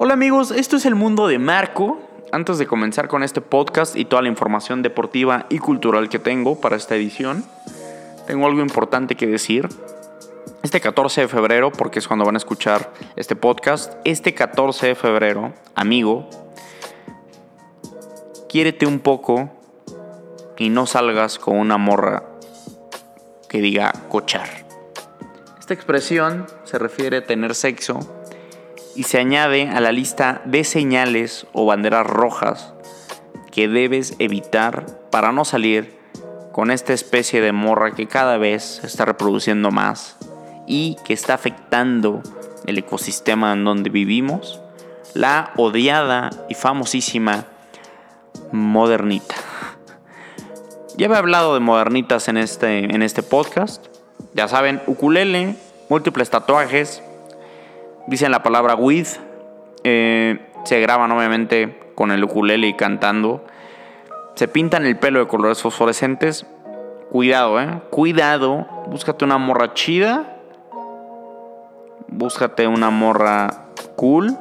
Hola amigos, esto es el mundo de Marco. Antes de comenzar con este podcast y toda la información deportiva y cultural que tengo para esta edición, tengo algo importante que decir. Este 14 de febrero, porque es cuando van a escuchar este podcast, este 14 de febrero, amigo, quiérete un poco y no salgas con una morra que diga cochar. Esta expresión se refiere a tener sexo y se añade a la lista de señales o banderas rojas que debes evitar para no salir con esta especie de morra que cada vez se está reproduciendo más y que está afectando el ecosistema en donde vivimos, la odiada y famosísima modernita. Ya he hablado de modernitas en este, en este podcast. Ya saben, ukulele, múltiples tatuajes, dicen la palabra with, eh, se graban obviamente con el ukulele y cantando, se pintan el pelo de colores fosforescentes. Cuidado, eh, cuidado, búscate una morra chida, búscate una morra cool,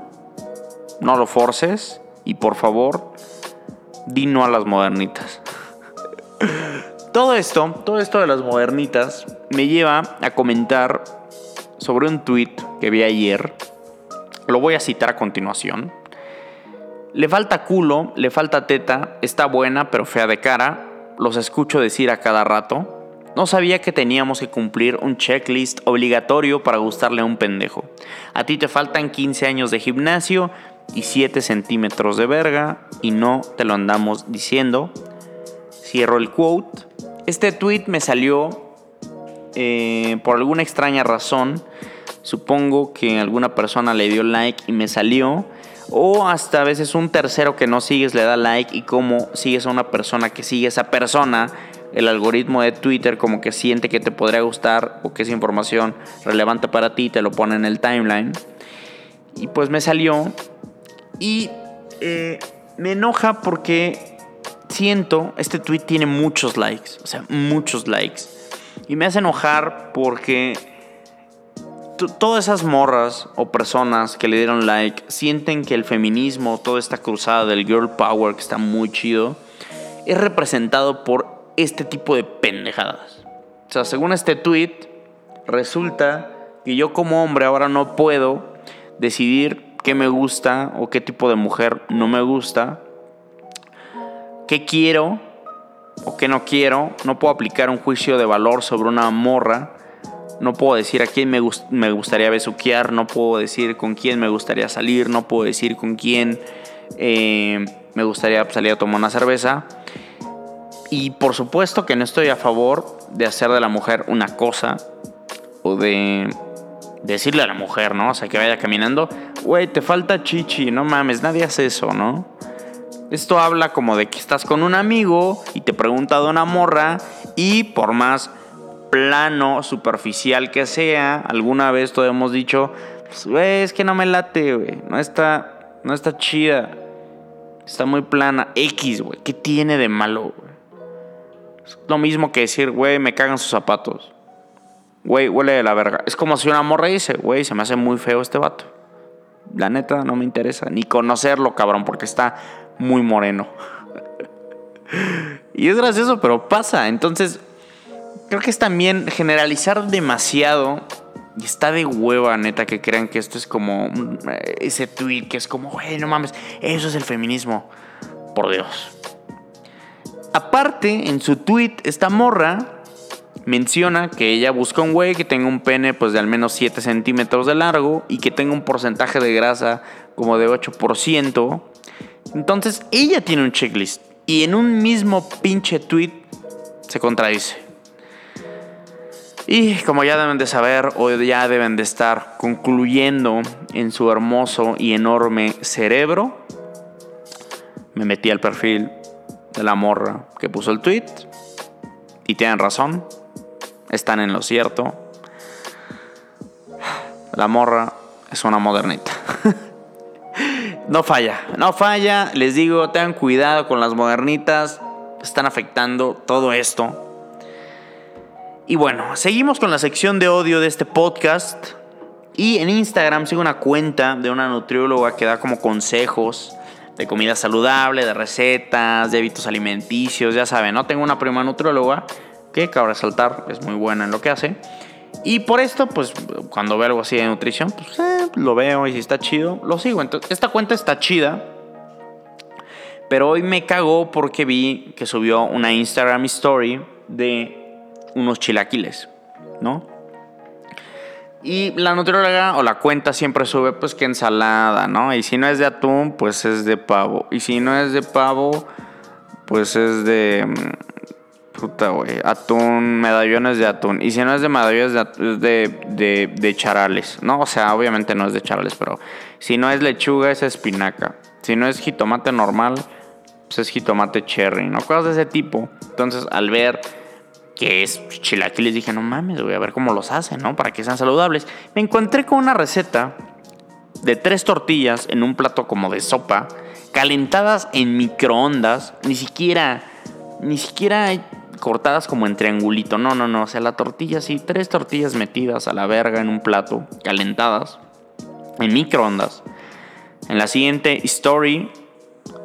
no lo forces. Y por favor, di no a las modernitas. todo esto, todo esto de las modernitas me lleva a comentar sobre un tweet que vi ayer. Lo voy a citar a continuación. Le falta culo, le falta teta, está buena pero fea de cara. Los escucho decir a cada rato. No sabía que teníamos que cumplir un checklist obligatorio para gustarle a un pendejo. A ti te faltan 15 años de gimnasio y 7 centímetros de verga y no te lo andamos diciendo. Cierro el quote. Este tweet me salió eh, por alguna extraña razón, supongo que alguna persona le dio like y me salió. O hasta a veces un tercero que no sigues le da like y como sigues a una persona que sigue a esa persona, el algoritmo de Twitter como que siente que te podría gustar o que es información relevante para ti, te lo pone en el timeline. Y pues me salió. Y eh, me enoja porque siento, este tweet tiene muchos likes, o sea, muchos likes. Y me hace enojar porque todas esas morras o personas que le dieron like sienten que el feminismo, toda esta cruzada del girl power que está muy chido, es representado por este tipo de pendejadas. O sea, según este tweet, resulta que yo como hombre ahora no puedo decidir qué me gusta o qué tipo de mujer no me gusta, qué quiero o qué no quiero, no puedo aplicar un juicio de valor sobre una morra, no puedo decir a quién me, gustaría besuquear, no puedo decir con quién me gustaría salir, no puedo decir con quién eh, me gustaría salir a tomar una cerveza. Y por supuesto que no estoy a favor de hacer de la mujer una cosa o de decirle a la mujer, ¿no? O sea, que vaya caminando, güey, te falta chichi, no mames, nadie hace eso, ¿no? Esto habla como de que estás con un amigo y te pregunta de una morra y por más plano, superficial que sea, alguna vez todos hemos dicho, pues, es que no me late, güey, no está, no está chida, está muy plana, X, güey, ¿qué tiene de malo, güey? Es lo mismo que decir, güey, me cagan sus zapatos. Güey, huele de la verga. Es como si una morra dice, güey, se me hace muy feo este vato. La neta, no me interesa ni conocerlo, cabrón, porque está muy moreno. y es gracioso, pero pasa. Entonces, creo que es también generalizar demasiado. Y está de hueva, neta, que crean que esto es como ese tweet que es como, güey, no mames, eso es el feminismo. Por Dios. Aparte, en su tweet, esta morra menciona que ella busca un güey que tenga un pene pues de al menos 7 centímetros de largo y que tenga un porcentaje de grasa como de 8%. Entonces ella tiene un checklist y en un mismo pinche tweet se contradice. Y como ya deben de saber o ya deben de estar concluyendo en su hermoso y enorme cerebro, me metí al perfil de la morra que puso el tweet y tienen razón, están en lo cierto. La morra es una modernita. no falla, no falla. Les digo, tengan cuidado con las modernitas. Están afectando todo esto. Y bueno, seguimos con la sección de odio de este podcast. Y en Instagram sigo una cuenta de una nutrióloga que da como consejos de comida saludable, de recetas, de hábitos alimenticios, ya saben, ¿no? Tengo una prima nutrióloga que, cabe resaltar, es muy buena en lo que hace. Y por esto, pues, cuando veo algo así de nutrición, pues, eh, lo veo y si está chido, lo sigo. Entonces, esta cuenta está chida. Pero hoy me cagó porque vi que subió una Instagram story de unos chilaquiles, ¿no? Y la nutrióloga o la cuenta siempre sube pues que ensalada, ¿no? Y si no es de atún, pues es de pavo. Y si no es de pavo, pues es de... Puta, güey. Atún, medallones de atún. Y si no es de medallones de atún, de charales, ¿no? O sea, obviamente no es de charales, pero si no es lechuga, es espinaca. Si no es jitomate normal, pues es jitomate cherry, ¿no? Cosas de ese tipo. Entonces, al ver que es chilaquiles, dije, no mames, voy a ver cómo los hacen, ¿no? Para que sean saludables. Me encontré con una receta de tres tortillas en un plato como de sopa, calentadas en microondas, ni siquiera, ni siquiera cortadas como en triangulito, no, no, no, o sea, la tortilla sí, tres tortillas metidas a la verga en un plato, calentadas, en microondas. En la siguiente story,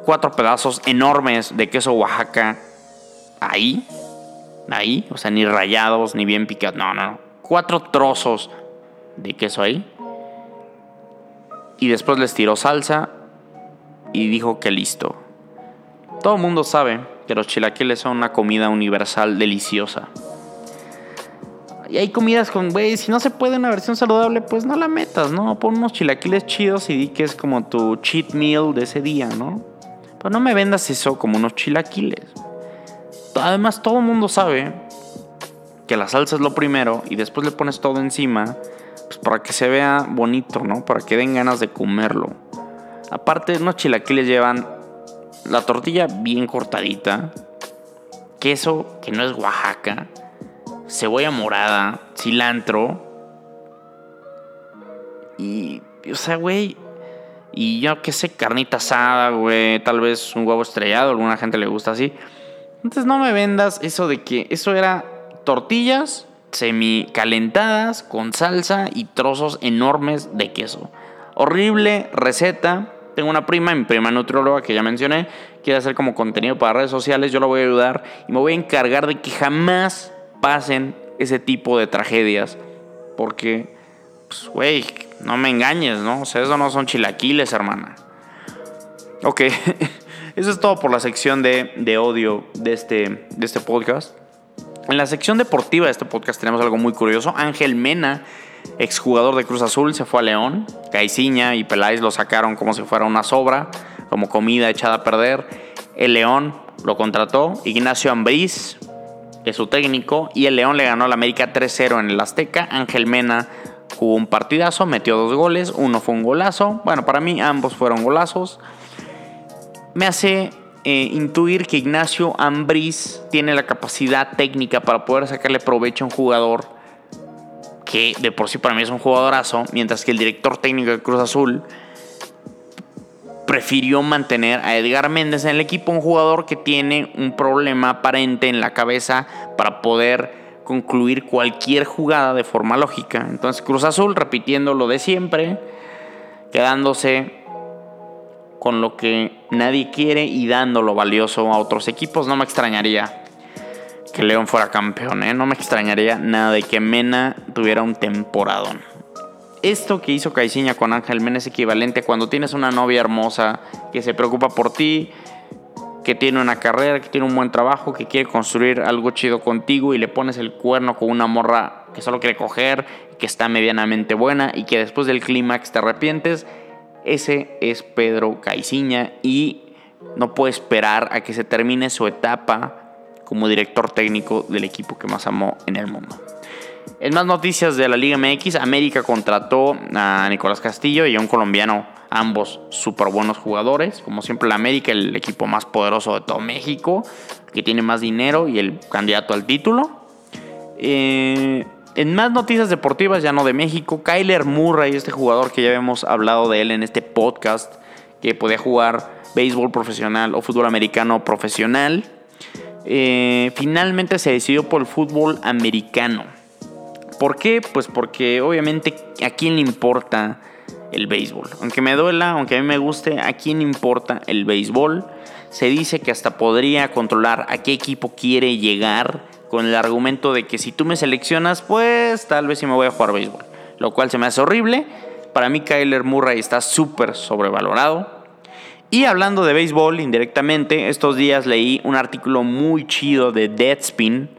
cuatro pedazos enormes de queso Oaxaca ahí, ahí, o sea, ni rayados, ni bien picados, no, no, no. Cuatro trozos de queso ahí. Y después les tiró salsa y dijo que listo. Todo el mundo sabe que los chilaquiles son una comida universal deliciosa. Y hay comidas con, güey, si no se puede una versión saludable, pues no la metas, ¿no? Pon unos chilaquiles chidos y di que es como tu cheat meal de ese día, ¿no? Pero no me vendas eso como unos chilaquiles además todo el mundo sabe que la salsa es lo primero y después le pones todo encima, pues para que se vea bonito, ¿no? Para que den ganas de comerlo. Aparte, unos chilaquiles llevan la tortilla bien cortadita, queso que no es Oaxaca, cebolla morada, cilantro y, o sea, güey, y yo qué sé, carnita asada, güey, tal vez un huevo estrellado, alguna gente le gusta así. Entonces no me vendas eso de que eso era tortillas semi calentadas con salsa y trozos enormes de queso. Horrible receta. Tengo una prima, mi prima nutrióloga que ya mencioné, quiere hacer como contenido para redes sociales, yo la voy a ayudar y me voy a encargar de que jamás pasen ese tipo de tragedias. Porque, pues, güey, no me engañes, ¿no? O sea, eso no son chilaquiles, hermana. Ok. Eso es todo por la sección de, de odio de este, de este podcast. En la sección deportiva de este podcast tenemos algo muy curioso. Ángel Mena, exjugador de Cruz Azul, se fue a León. Caiciña y Peláez lo sacaron como si fuera una sobra, como comida echada a perder. El León lo contrató. Ignacio Ambriz es su técnico. Y el León le ganó al América 3-0 en el Azteca. Ángel Mena jugó un partidazo, metió dos goles. Uno fue un golazo. Bueno, para mí ambos fueron golazos me hace eh, intuir que Ignacio Ambriz tiene la capacidad técnica para poder sacarle provecho a un jugador que de por sí para mí es un jugadorazo, mientras que el director técnico de Cruz Azul prefirió mantener a Edgar Méndez en el equipo, un jugador que tiene un problema aparente en la cabeza para poder concluir cualquier jugada de forma lógica. Entonces Cruz Azul repitiendo lo de siempre, quedándose con lo que nadie quiere y dando lo valioso a otros equipos. No me extrañaría que León fuera campeón, ¿eh? no me extrañaría nada de que Mena tuviera un temporadón. Esto que hizo Caiciña con Ángel Mena es equivalente cuando tienes una novia hermosa que se preocupa por ti, que tiene una carrera, que tiene un buen trabajo, que quiere construir algo chido contigo y le pones el cuerno con una morra que solo quiere coger, que está medianamente buena y que después del clímax te arrepientes ese es Pedro Caiciña y no puede esperar a que se termine su etapa como director técnico del equipo que más amó en el mundo. En más noticias de la Liga MX, América contrató a Nicolás Castillo y a un colombiano, ambos súper buenos jugadores. Como siempre, la América, el equipo más poderoso de todo México, que tiene más dinero y el candidato al título. Eh, en más noticias deportivas, ya no de México, Kyler Murray, este jugador que ya hemos hablado de él en este podcast, que podía jugar béisbol profesional o fútbol americano profesional, eh, finalmente se decidió por el fútbol americano. ¿Por qué? Pues porque obviamente a quién le importa el béisbol. Aunque me duela, aunque a mí me guste, a quién le importa el béisbol. Se dice que hasta podría controlar a qué equipo quiere llegar con el argumento de que si tú me seleccionas, pues tal vez sí me voy a jugar béisbol. Lo cual se me hace horrible. Para mí Kyler Murray está súper sobrevalorado. Y hablando de béisbol indirectamente, estos días leí un artículo muy chido de Deadspin,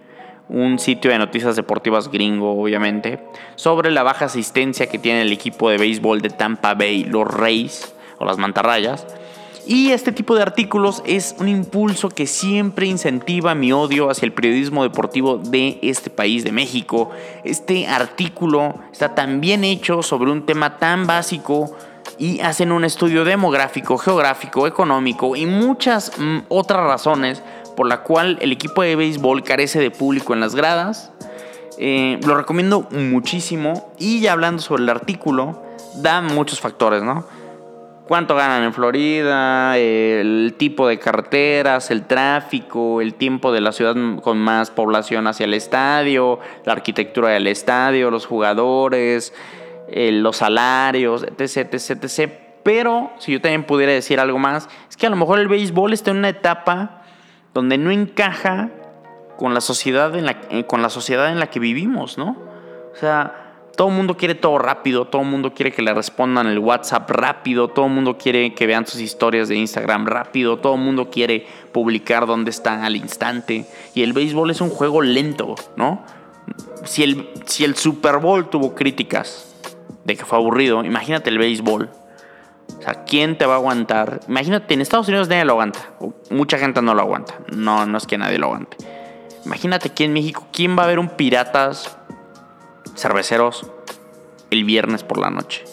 un sitio de noticias deportivas gringo, obviamente, sobre la baja asistencia que tiene el equipo de béisbol de Tampa Bay, los Rays o las Mantarrayas. Y este tipo de artículos es un impulso que siempre incentiva mi odio hacia el periodismo deportivo de este país, de México. Este artículo está tan bien hecho sobre un tema tan básico y hacen un estudio demográfico, geográfico, económico y muchas mm, otras razones por la cual el equipo de béisbol carece de público en las gradas. Eh, lo recomiendo muchísimo y ya hablando sobre el artículo, da muchos factores, ¿no? Cuánto ganan en Florida, el tipo de carreteras, el tráfico, el tiempo de la ciudad con más población hacia el estadio, la arquitectura del estadio, los jugadores, eh, los salarios, etc, etc, etc. Pero si yo también pudiera decir algo más, es que a lo mejor el béisbol está en una etapa donde no encaja con la sociedad en la, eh, con la sociedad en la que vivimos, ¿no? O sea, todo el mundo quiere todo rápido, todo el mundo quiere que le respondan el WhatsApp rápido, todo el mundo quiere que vean sus historias de Instagram rápido, todo el mundo quiere publicar dónde están al instante. Y el béisbol es un juego lento, ¿no? Si el, si el Super Bowl tuvo críticas de que fue aburrido, imagínate el béisbol. O sea, ¿quién te va a aguantar? Imagínate, en Estados Unidos nadie lo aguanta. Mucha gente no lo aguanta. No, no es que nadie lo aguante. Imagínate aquí en México, ¿quién va a ver un Piratas Cerveceros el viernes por la noche?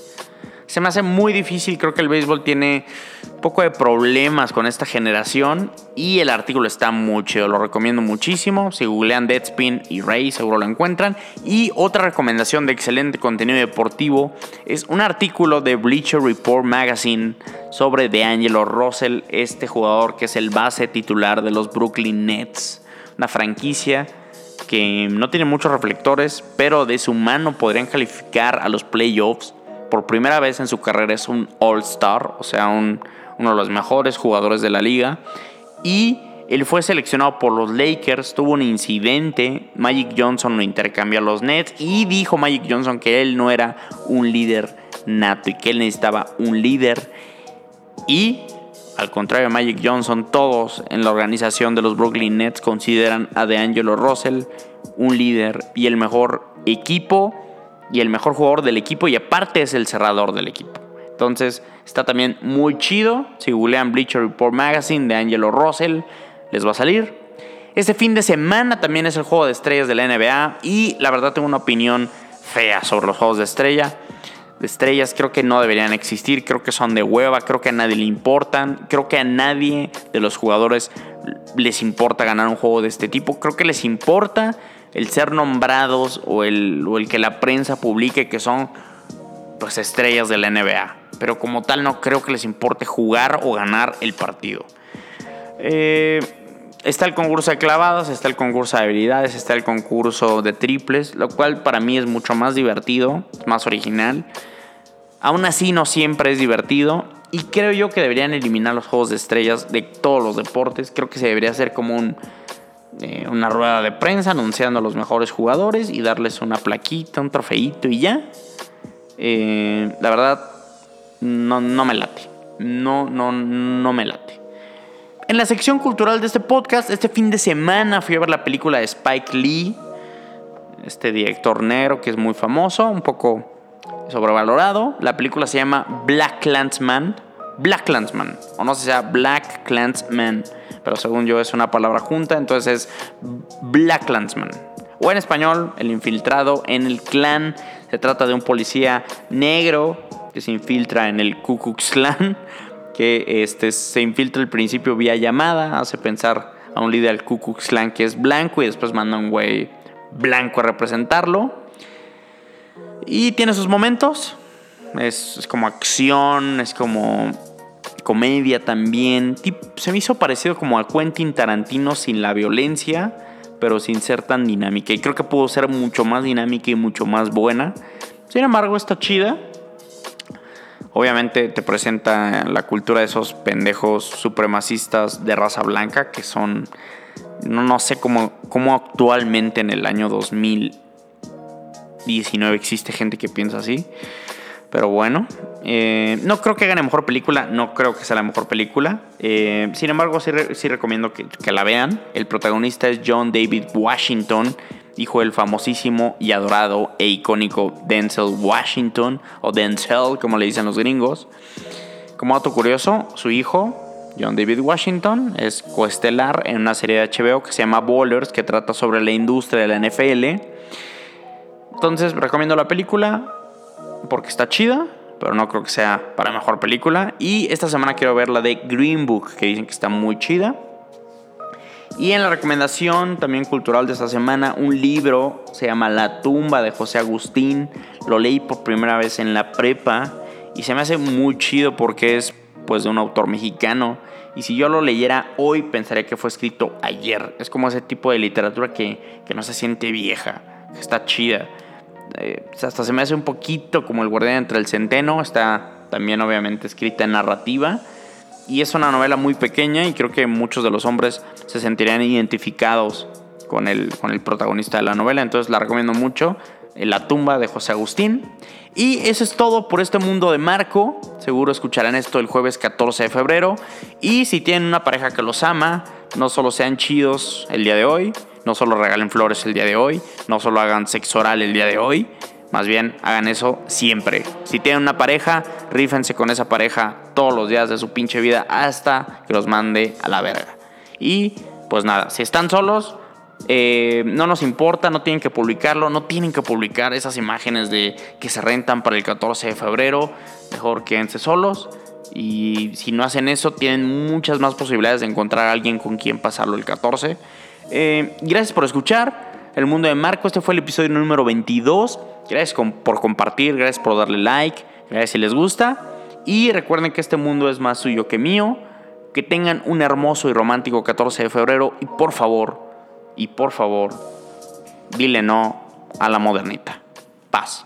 Se me hace muy difícil, creo que el béisbol tiene un poco de problemas con esta generación y el artículo está muy chido, lo recomiendo muchísimo. Si googlean Deadspin y Ray seguro lo encuentran. Y otra recomendación de excelente contenido deportivo es un artículo de Bleacher Report Magazine sobre DeAngelo Russell, este jugador que es el base titular de los Brooklyn Nets, una franquicia que no tiene muchos reflectores, pero de su mano podrían calificar a los playoffs por primera vez en su carrera es un All-Star, o sea, uno de los mejores jugadores de la liga. Y él fue seleccionado por los Lakers, tuvo un incidente, Magic Johnson lo intercambió a los Nets y dijo Magic Johnson que él no era un líder nato y que él necesitaba un líder. Y al contrario de Magic Johnson, todos en la organización de los Brooklyn Nets consideran a DeAngelo Russell un líder y el mejor equipo y el mejor jugador del equipo y aparte es el cerrador del equipo. Entonces está también muy chido. Si googlean Bleacher Report Magazine de Angelo Russell, les va a salir. Este fin de semana también es el juego de estrellas de la NBA y la verdad tengo una opinión fea sobre los juegos de estrella. De estrellas creo que no deberían existir, creo que son de hueva, creo que a nadie le importan, creo que a nadie de los jugadores les importa ganar un juego de este tipo, creo que les importa el ser nombrados o el, el que la prensa publique que son pues estrellas de la NBA. Pero como tal no creo que les importe jugar o ganar el partido. Eh, está el concurso de clavadas, está el concurso de habilidades, está el concurso de triples, lo cual para mí es mucho más divertido, más original. Aún así no siempre es divertido y creo yo que deberían eliminar los juegos de estrellas de todos los deportes. Creo que se debería hacer como un eh, una rueda de prensa anunciando a los mejores jugadores y darles una plaquita, un trofeito y ya. Eh, la verdad, no, no me late. No, no, no me late. En la sección cultural de este podcast, este fin de semana fui a ver la película de Spike Lee, este director negro que es muy famoso, un poco sobrevalorado. La película se llama Black Clansman. Black Clansman, o no sé si sea Black Clansman pero según yo es una palabra junta, entonces es Black Clansman. O en español, el infiltrado en el clan. Se trata de un policía negro que se infiltra en el Ku Klux Klan, que este, se infiltra al principio vía llamada, hace pensar a un líder del Ku Klux Klan que es blanco y después manda a un güey blanco a representarlo. Y tiene sus momentos. Es, es como acción, es como comedia también. Se me hizo parecido como a Quentin Tarantino sin la violencia, pero sin ser tan dinámica. Y creo que pudo ser mucho más dinámica y mucho más buena. Sin embargo, está chida. Obviamente te presenta la cultura de esos pendejos supremacistas de raza blanca que son, no, no sé cómo, cómo actualmente en el año 2019 existe gente que piensa así. Pero bueno, eh, no creo que gane mejor película, no creo que sea la mejor película. Eh, sin embargo, sí, recomiendo que, que, la vean. El protagonista es John David Washington, hijo del famosísimo y adorado e icónico Denzel Washington, o Denzel, como le dicen los gringos. Como dato curioso, su hijo, John David Washington, es coestelar en una serie de HBO que se llama Bowlers, que trata sobre la industria de la NFL. Entonces, recomiendo la película porque está chida, pero no creo que sea para mejor película. Y esta semana quiero ver la de Green Book, que dicen que está muy chida. Y en la recomendación también cultural de esta semana, un libro se llama La tumba de José Agustín. Lo leí por primera vez en la prepa y se me hace muy chido porque es pues de un autor mexicano. Y si yo lo leyera hoy pensaría que fue escrito ayer. Es como ese tipo de literatura que, que no se siente vieja, que está chida. Eh, hasta se me hace un poquito como El Guardián entre el Centeno. Está también obviamente escrita en narrativa. Y es una novela muy pequeña y creo que muchos de los hombres se sentirían identificados con el, con el protagonista de la novela. Entonces la recomiendo mucho. La tumba de José Agustín. Y eso es todo por este mundo de Marco. Seguro escucharán esto el jueves 14 de febrero. Y si tienen una pareja que los ama, no solo sean chidos el día de hoy, no solo regalen flores el día de hoy, no solo hagan sexo oral el día de hoy, más bien hagan eso siempre. Si tienen una pareja, rífense con esa pareja todos los días de su pinche vida hasta que los mande a la verga. Y pues nada, si están solos, eh, no nos importa, no tienen que publicarlo, no tienen que publicar esas imágenes de que se rentan para el 14 de febrero. Mejor quédense solos. Y si no hacen eso, tienen muchas más posibilidades de encontrar a alguien con quien pasarlo el 14. Eh, gracias por escuchar. El mundo de Marco, este fue el episodio número 22. Gracias por compartir, gracias por darle like, gracias si les gusta. Y recuerden que este mundo es más suyo que mío. Que tengan un hermoso y romántico 14 de febrero. Y por favor, y por favor, dile no a la modernita. Paz.